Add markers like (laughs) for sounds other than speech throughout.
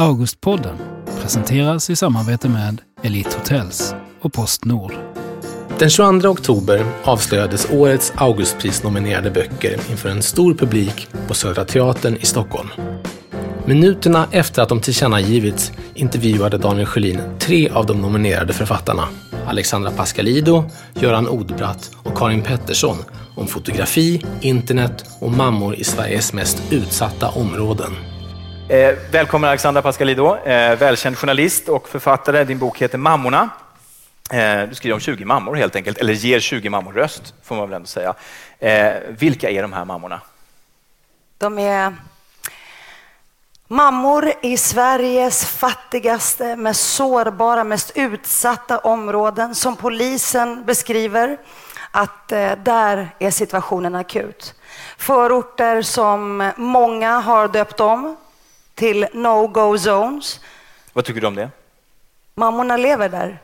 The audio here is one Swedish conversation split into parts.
Augustpodden presenteras i samarbete med Elite Hotels och Postnord. Den 22 oktober avslöjades årets Augustpris-nominerade böcker inför en stor publik på Södra Teatern i Stockholm. Minuterna efter att de tillkännagivits intervjuade Daniel Sjölin tre av de nominerade författarna, Alexandra Pascalido, Göran Odbratt och Karin Pettersson, om fotografi, internet och mammor i Sveriges mest utsatta områden. Eh, välkommen Alexandra Pascalido, eh, välkänd journalist och författare. Din bok heter Mammorna. Eh, du skriver om 20 mammor helt enkelt, eller ger 20 mammor röst, får man väl ändå säga. Eh, vilka är de här mammorna? De är mammor i Sveriges fattigaste, mest sårbara, mest utsatta områden som polisen beskriver att eh, där är situationen akut. Förorter som många har döpt om till no-go zones. Vad tycker du om det? Mammorna lever där.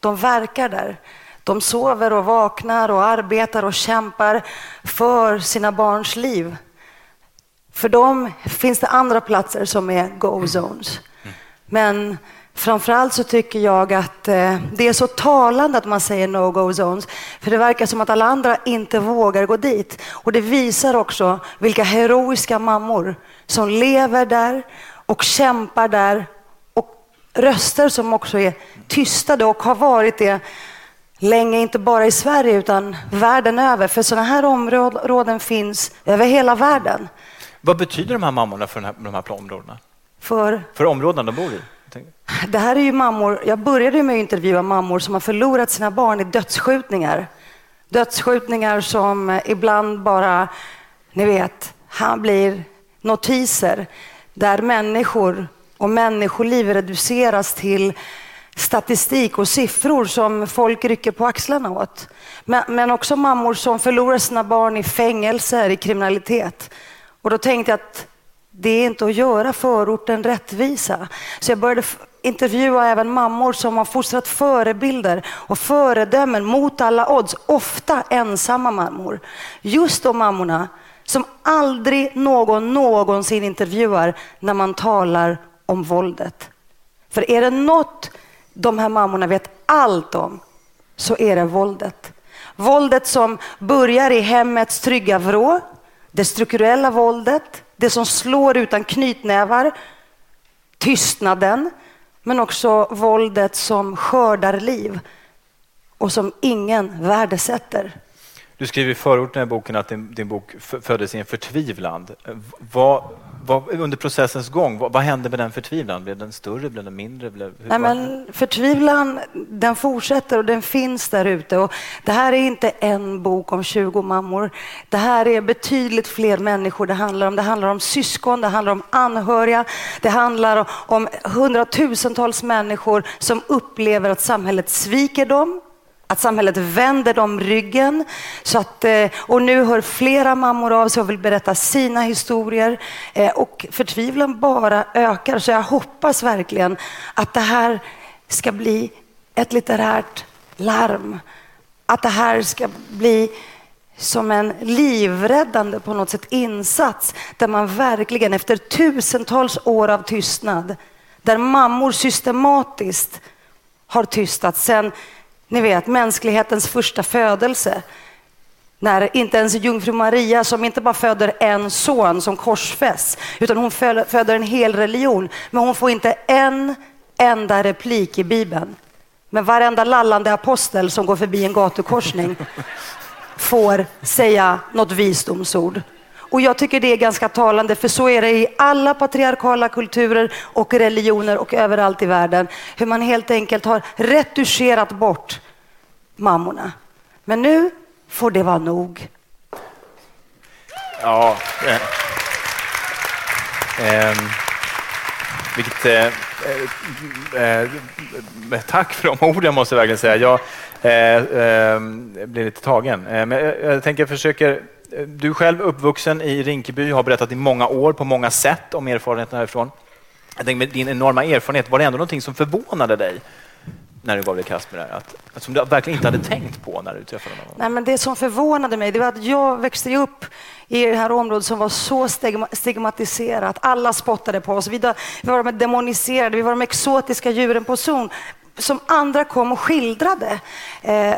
De verkar där. De sover och vaknar och arbetar och kämpar för sina barns liv. För dem finns det andra platser som är go-zones. Men framförallt så tycker jag att eh, det är så talande att man säger no-go zones. För det verkar som att alla andra inte vågar gå dit. Och det visar också vilka heroiska mammor som lever där och kämpar där. Och röster som också är tystade och har varit det länge, inte bara i Sverige utan världen över. För sådana här områden finns över hela världen. Vad betyder de här mammorna för, här, de här områdena? För, för områdena de bor i? Det här är ju mammor, jag började med att intervjua mammor som har förlorat sina barn i dödsskjutningar. Dödsskjutningar som ibland bara, ni vet, han blir notiser där människor och människoliv reduceras till statistik och siffror som folk rycker på axlarna åt. Men, men också mammor som förlorar sina barn i fängelser, i kriminalitet. Och då tänkte jag att det är inte att göra förorten rättvisa. Så jag började intervjua även mammor som har fostrat förebilder och föredömen mot alla odds, ofta ensamma mammor. Just de mammorna som aldrig någon någonsin intervjuar när man talar om våldet. För är det något de här mammorna vet allt om så är det våldet. Våldet som börjar i hemmets trygga vrå, det strukturella våldet, det som slår utan knytnävar, tystnaden, men också våldet som skördar liv och som ingen värdesätter. Du skriver i förordet i boken att din, din bok föddes i en förtvivlan. Eh, vad, vad, under processens gång, vad, vad, hände med den förtvivlan? Blev den större, blev den mindre? Blev, Nej, men förtvivlan den fortsätter och den finns där ute. det här är inte en bok om 20 mammor. Det här är betydligt fler människor det handlar om. Det handlar om syskon, det handlar om anhöriga, det handlar om hundratusentals människor som upplever att samhället sviker dem att samhället vänder dem ryggen. Så att, eh, och nu hör flera mammor av sig och vill berätta sina historier. Eh, och förtvivlan bara ökar. Så jag hoppas verkligen att det här ska bli ett litterärt larm. Att det här ska bli som en livräddande på något sätt insats där man verkligen efter tusentals år av tystnad, där mammor systematiskt har tystat sen ni vet, mänsklighetens första födelse. När inte ens jungfru Maria, som inte bara föder en son som korsfästs, utan hon föder en hel religion. Men hon får inte en enda replik i Bibeln. Men varenda lallande apostel som går förbi en gatukorsning (laughs) får säga något visdomsord. Och jag tycker det är ganska talande, för så är det i alla patriarkala kulturer och religioner och överallt i världen. Hur man helt enkelt har retuscherat bort mammorna. Men nu får det vara nog. Ja. Eh, ehm, eh, vilket, eh, eh, tack för de orden måste jag verkligen säga. Jag eh, ehm, blir lite tagen. Eh, men jag, jag tänker försöker du är själv uppvuxen i Rinkeby, har berättat i många år på många sätt om erfarenheterna härifrån. Jag tänker med din enorma erfarenhet, var det ändå någonting som förvånade dig när du gav dig i kast med det här? Att, som du verkligen inte hade tänkt på när du träffade någon? Nej, men det som förvånade mig det var att jag växte upp i det här området som var så stigmatiserat. Alla spottade på oss. Vi var de demoniserade, vi var de exotiska djuren på zon som andra kom och skildrade. Eh,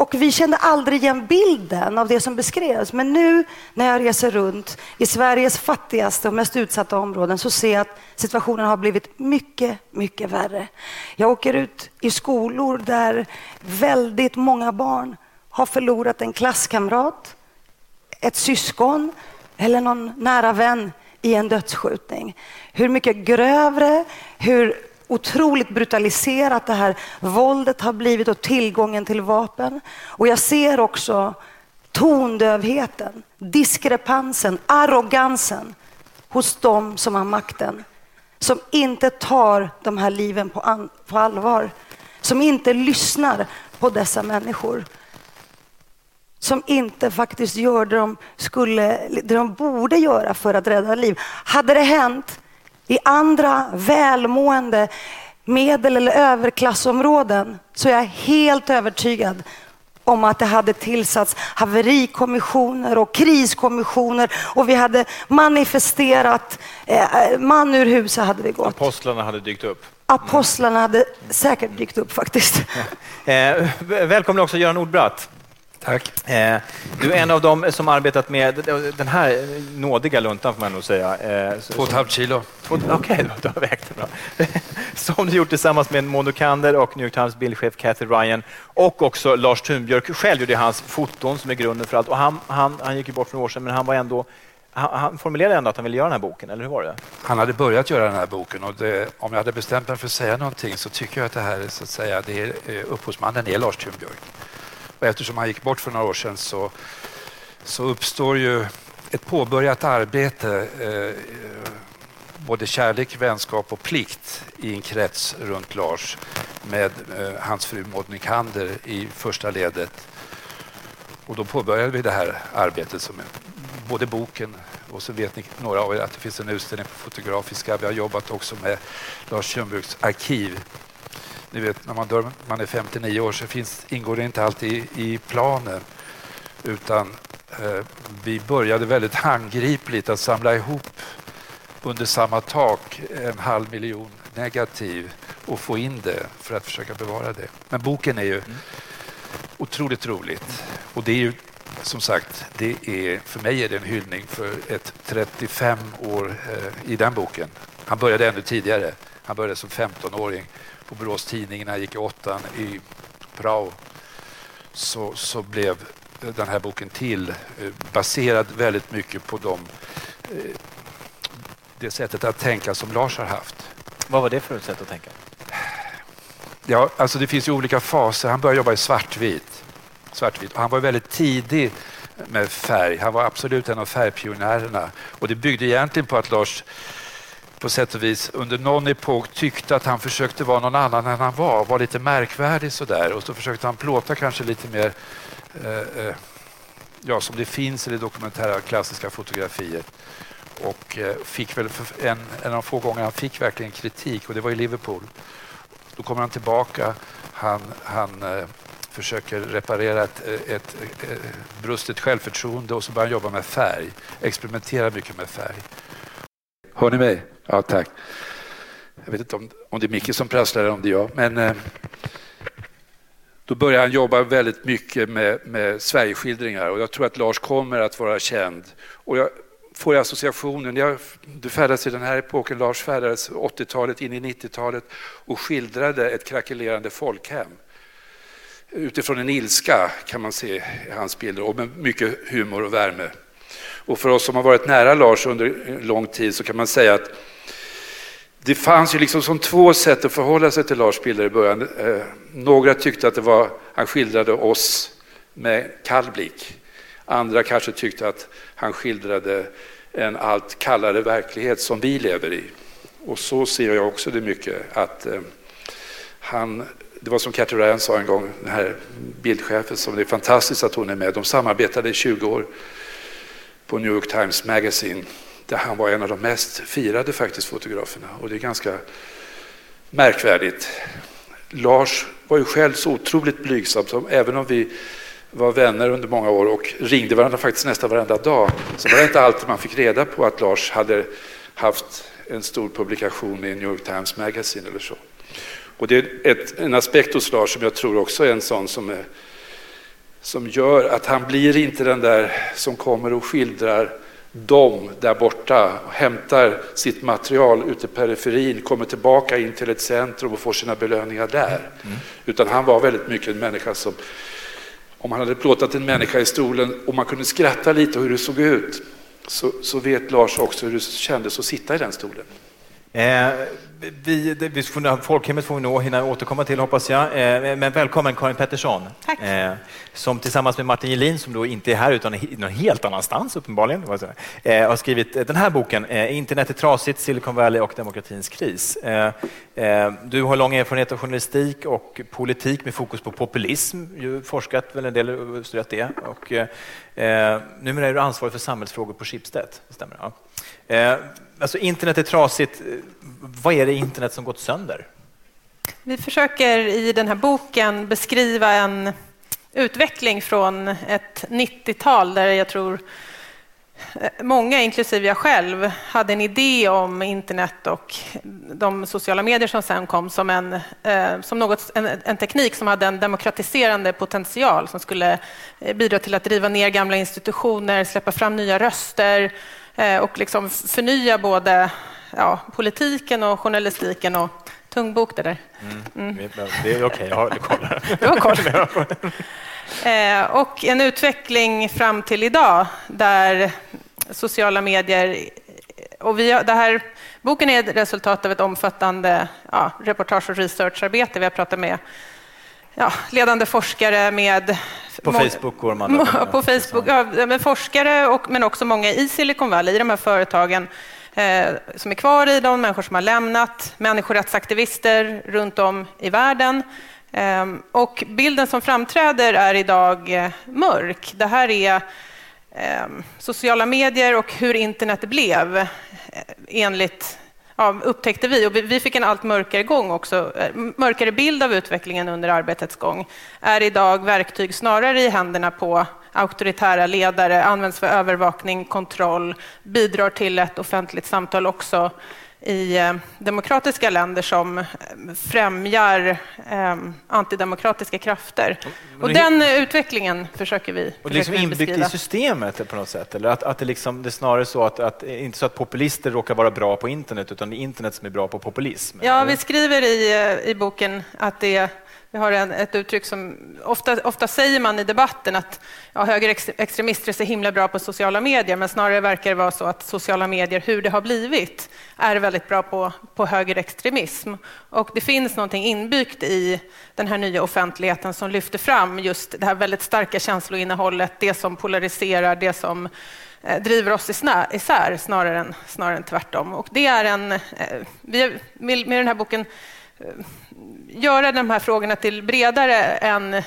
och vi kände aldrig igen bilden av det som beskrevs. Men nu när jag reser runt i Sveriges fattigaste och mest utsatta områden så ser jag att situationen har blivit mycket, mycket värre. Jag åker ut i skolor där väldigt många barn har förlorat en klasskamrat, ett syskon eller någon nära vän i en dödsskjutning. Hur mycket grövre, hur otroligt brutaliserat det här våldet har blivit och tillgången till vapen. Och jag ser också tondövheten, diskrepansen, arrogansen hos de som har makten. Som inte tar de här liven på, på allvar. Som inte lyssnar på dessa människor. Som inte faktiskt gör det de, skulle, det de borde göra för att rädda liv. Hade det hänt i andra välmående medel eller överklassområden så är jag helt övertygad om att det hade tillsatts haverikommissioner och kriskommissioner och vi hade manifesterat, eh, man ur huset hade vi gått. Apostlarna hade dykt upp. Apostlarna hade säkert dykt upp faktiskt. (laughs) eh, välkommen också Göran Nordbratt. Tack. Eh, du är en av dem som arbetat med den här nådiga luntan får man nog säga. Eh, två och ett halvt kilo. Okej, okay, (laughs) du har vägt det bra. (laughs) Som du gjort tillsammans med Mono Kander och New York Times bildchef Cathy Ryan och också Lars Thunbjörk själv gjorde hans foton som är grunden för allt. Och han, han, han gick ju bort för några år sedan men han var ändå han, han formulerade ändå att han ville göra den här boken, eller hur var det? Han hade börjat göra den här boken och det, om jag hade bestämt mig för att säga någonting så tycker jag att det här så att säga, det är, eh, upphovsmannen är Lars Thunbjörk. Och eftersom han gick bort för några år sedan så, så uppstår ju ett påbörjat arbete, eh, både kärlek, vänskap och plikt i en krets runt Lars med eh, hans fru Maud Nykander i första ledet. Och då påbörjade vi det här arbetet, som både boken och så vet ni några av er att det finns en utställning på Fotografiska. Vi har jobbat också med Lars Ljungbruks arkiv ni vet när man dör, man är 59 år så finns, ingår det inte alltid i, i planen utan eh, vi började väldigt handgripligt att samla ihop under samma tak en halv miljon negativ och få in det för att försöka bevara det. Men boken är ju mm. otroligt roligt och det är ju som sagt, det är, för mig är det en hyllning för ett 35 år eh, i den boken. Han började ännu tidigare. Han började som 15-åring på Borås Tidning när jag gick i åttan i Prao så, så blev den här boken till eh, baserad väldigt mycket på de, eh, det sättet att tänka som Lars har haft. Vad var det för ett sätt att tänka? Ja, alltså det finns ju olika faser. Han började jobba i svartvit. svartvit. Han var väldigt tidig med färg. Han var absolut en av färgpionjärerna. Och det byggde egentligen på att Lars på sätt och vis under någon epok tyckte att han försökte vara någon annan än han var, var lite märkvärdig sådär och så försökte han plåta kanske lite mer eh, eh ja, som det finns i det dokumentära klassiska fotografiet och eh, fick väl en, en av de få gånger han fick verkligen kritik och det var i Liverpool. Då kommer han tillbaka, han, han eh, försöker reparera ett, eh, ett, ett, ett brustet självförtroende och så börjar han jobba med färg, experimentera mycket med färg. Hör ni mig? Ja, tack. Jag vet inte om, om det är Micke som prasslar eller om det är jag. Men, eh, då började han jobba väldigt mycket med, med Sverigeskildringar och jag tror att Lars kommer att vara känd. Och jag får associationen, jag, du färdades i den här epoken, Lars färdades 80-talet in i 90-talet och skildrade ett krackelerande folkhem. Utifrån en ilska kan man se i hans bilder och med mycket humor och värme. Och för oss som har varit nära Lars under lång tid så kan man säga att det fanns ju liksom som två sätt att förhålla sig till Lars bilder i början. Eh, några tyckte att det var, han skildrade oss med kall blick. Andra kanske tyckte att han skildrade en allt kallare verklighet som vi lever i. Och så ser jag också det mycket att eh, han, det var som Cathy Ryan sa en gång, den här bildchefen som det är fantastiskt att hon är med. De samarbetade i 20 år på New York Times Magazine där han var en av de mest firade faktiskt fotograferna och det är ganska märkvärdigt Lars var ju själv så otroligt blygsam, så även om vi var vänner under många år och ringde varandra faktiskt nästan varenda dag, så var det inte alltid man fick reda på att Lars hade haft en stor publikation i New York Times Magazine eller så. Och det är ett, en aspekt hos Lars som jag tror också är en sån som, är, som gör att han blir inte den där som kommer och skildrar dem där borta, hämtar sitt material ute i periferin, kommer tillbaka in till ett centrum och får sina belöningar där. Mm. Utan han var väldigt mycket en människa som, om han hade plåtat en människa i stolen och man kunde skratta lite hur det såg ut, så, så vet Lars också hur det kändes att sitta i den stolen. Eh, vi, det, vi får, folkhemmet får vi nog hinna återkomma till hoppas jag. Eh, men välkommen Karin Pettersson. Tack. Eh, som tillsammans med Martin Gelin, som då inte är här utan någon helt annanstans uppenbarligen, eh, har skrivit den här boken, eh, Internet är trasigt, Silicon Valley och demokratins kris. Eh, eh, du har lång erfarenhet av journalistik och politik med fokus på populism, du forskat väl en del och studerat det. Och, eh, numera är du ansvarig för samhällsfrågor på Schibsted. Stämmer, ja. Eh, alltså internet är trasigt. Vad är det det internet som gått sönder? Vi försöker i den här boken beskriva en utveckling från ett 90-tal där jag tror eh, många, inklusive jag själv, hade en idé om internet och de sociala medier som sen kom som en, eh, som något, en, en, teknik som hade en demokratiserande potential som skulle eh, bidra till att driva ner gamla institutioner, släppa fram nya röster, och liksom förnya både ja, politiken och journalistiken och tungbok det där. Mm. Mm. Det är okej, okay, jag har koll. (laughs) Du har koll. Eh, och en utveckling fram till idag där sociala medier och vi, det här, boken är ett resultat av ett omfattande ja, reportage och researcharbete. Vi har pratat med ja, ledande forskare med... På Facebook går man? (laughs) På Facebook, ja, med forskare och, men också många i Silicon Valley, i de här företagen eh, som är kvar i dem, människor som har lämnat, människorättsaktivister runt om i världen. Eh, och bilden som framträder är idag eh, mörk. Det här är eh, sociala medier och hur internet blev eh, enligt ja, upptäckte vi, och vi fick en allt mörkare, gång också, eh, mörkare bild av utvecklingen under arbetets gång, är idag verktyg snarare i händerna på auktoritära ledare, används för övervakning, kontroll, bidrar till ett offentligt samtal också i eh, demokratiska länder som eh, främjar eh, antidemokratiska krafter. Och den utvecklingen försöker vi och liksom inbyggt i systemet på något sätt? Eller att, att det, liksom, det är snarare så att, att, inte så att populister råkar vara bra på internet, utan det är internet som är bra på populism? Ja, eller? vi skriver i, i boken att det vi har en, ett uttryck som ofta, ofta säger man i debatten att ja, högerextremister är så himla bra på sociala medier, men snarare verkar det vara så att sociala medier, hur det har blivit, är väldigt bra på, på högerextremism. Och det finns någonting inbyggt i den här nya offentligheten som lyfter fram just det här väldigt starka känsloinnehållet, det som polariserar, det som eh, driver oss isär snarare än, snarare än tvärtom. Och det är en, eh, med den här boken eh, göra de här frågorna till bredare än eh,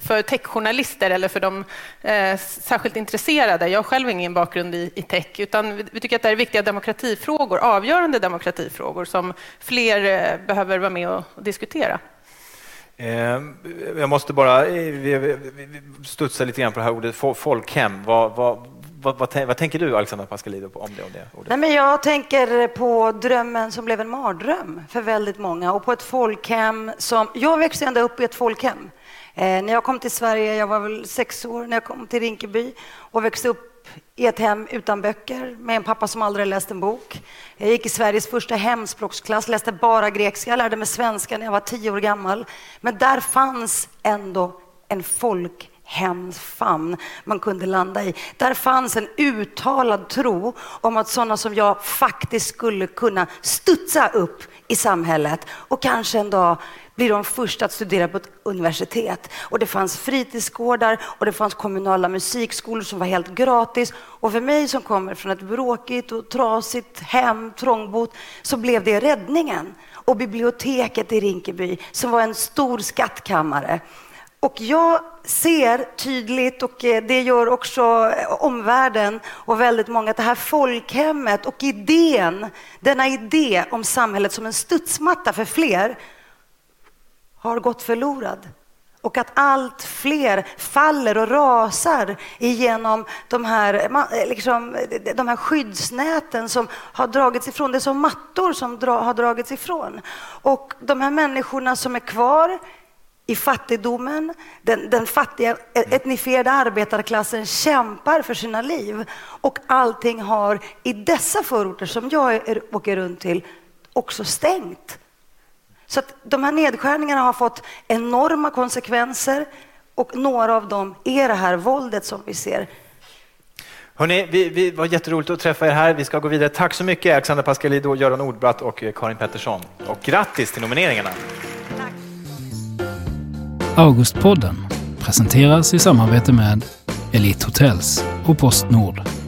för techjournalister eller för de eh, särskilt intresserade. Jag har själv ingen bakgrund i, i tech, utan vi tycker att det är viktiga demokratifrågor, avgörande demokratifrågor som fler eh, behöver vara med och, och diskutera. Ehm, jag måste bara studsa lite grann på det här ordet folkhem. Vad, vad, vad, vad, vad, tänker du, Alexandra Pascalidou, om det? Om det Nej, men jag tänker på drömmen som blev en mardröm för väldigt många och på ett folkhem som... Jag växte ända upp i ett folkhem. Eh, när jag kom till Sverige, jag var väl sex år när jag kom till Rinkeby och växte upp i ett hem utan böcker med en pappa som aldrig läst en bok. Jag gick i Sveriges första hemspråksklass, läste bara grekiska, jag lärde mig svenska när jag var tio år gammal. Men där fanns ändå en folk hemsfamn man kunde landa i. Där fanns en uttalad tro om att sådana som jag faktiskt skulle kunna studsa upp i samhället och kanske en dag bli de första att studera på ett universitet. Och det fanns fritidsgårdar och det fanns kommunala musikskolor som var helt gratis. Och för mig som kommer från ett bråkigt och trasigt hem, trångbott, så blev det räddningen. Och biblioteket i Rinkeby som var en stor skattkammare. Och jag ser tydligt, och eh, det gör också eh, omvärlden och väldigt många, att det här folkhemmet och idén, denna idé om samhället som en studsmatta för fler, har gått förlorad och att allt fler faller och rasar igenom de här, eh, liksom, de här skyddsnäten som har dragits ifrån. Det är som mattor som dra, har dragits ifrån. Och de här människorna som är kvar i fattigdomen, den, den fattiga e- etnifierade arbetarklassen kämpar för sina liv och allting har i dessa förorter som jag är, åker runt till också stängt. Så att de här nedskärningarna har fått enorma konsekvenser och några av dem är det här våldet som vi ser. Hörrni, vi, vi var jätteroligt att träffa er här. Vi ska gå vidare. Tack så mycket Alexander Pascalido, Göran Ordbratt och eh, Karin Pettersson. Och grattis till nomineringarna. Augustpodden presenteras i samarbete med Elite Hotels och Postnord.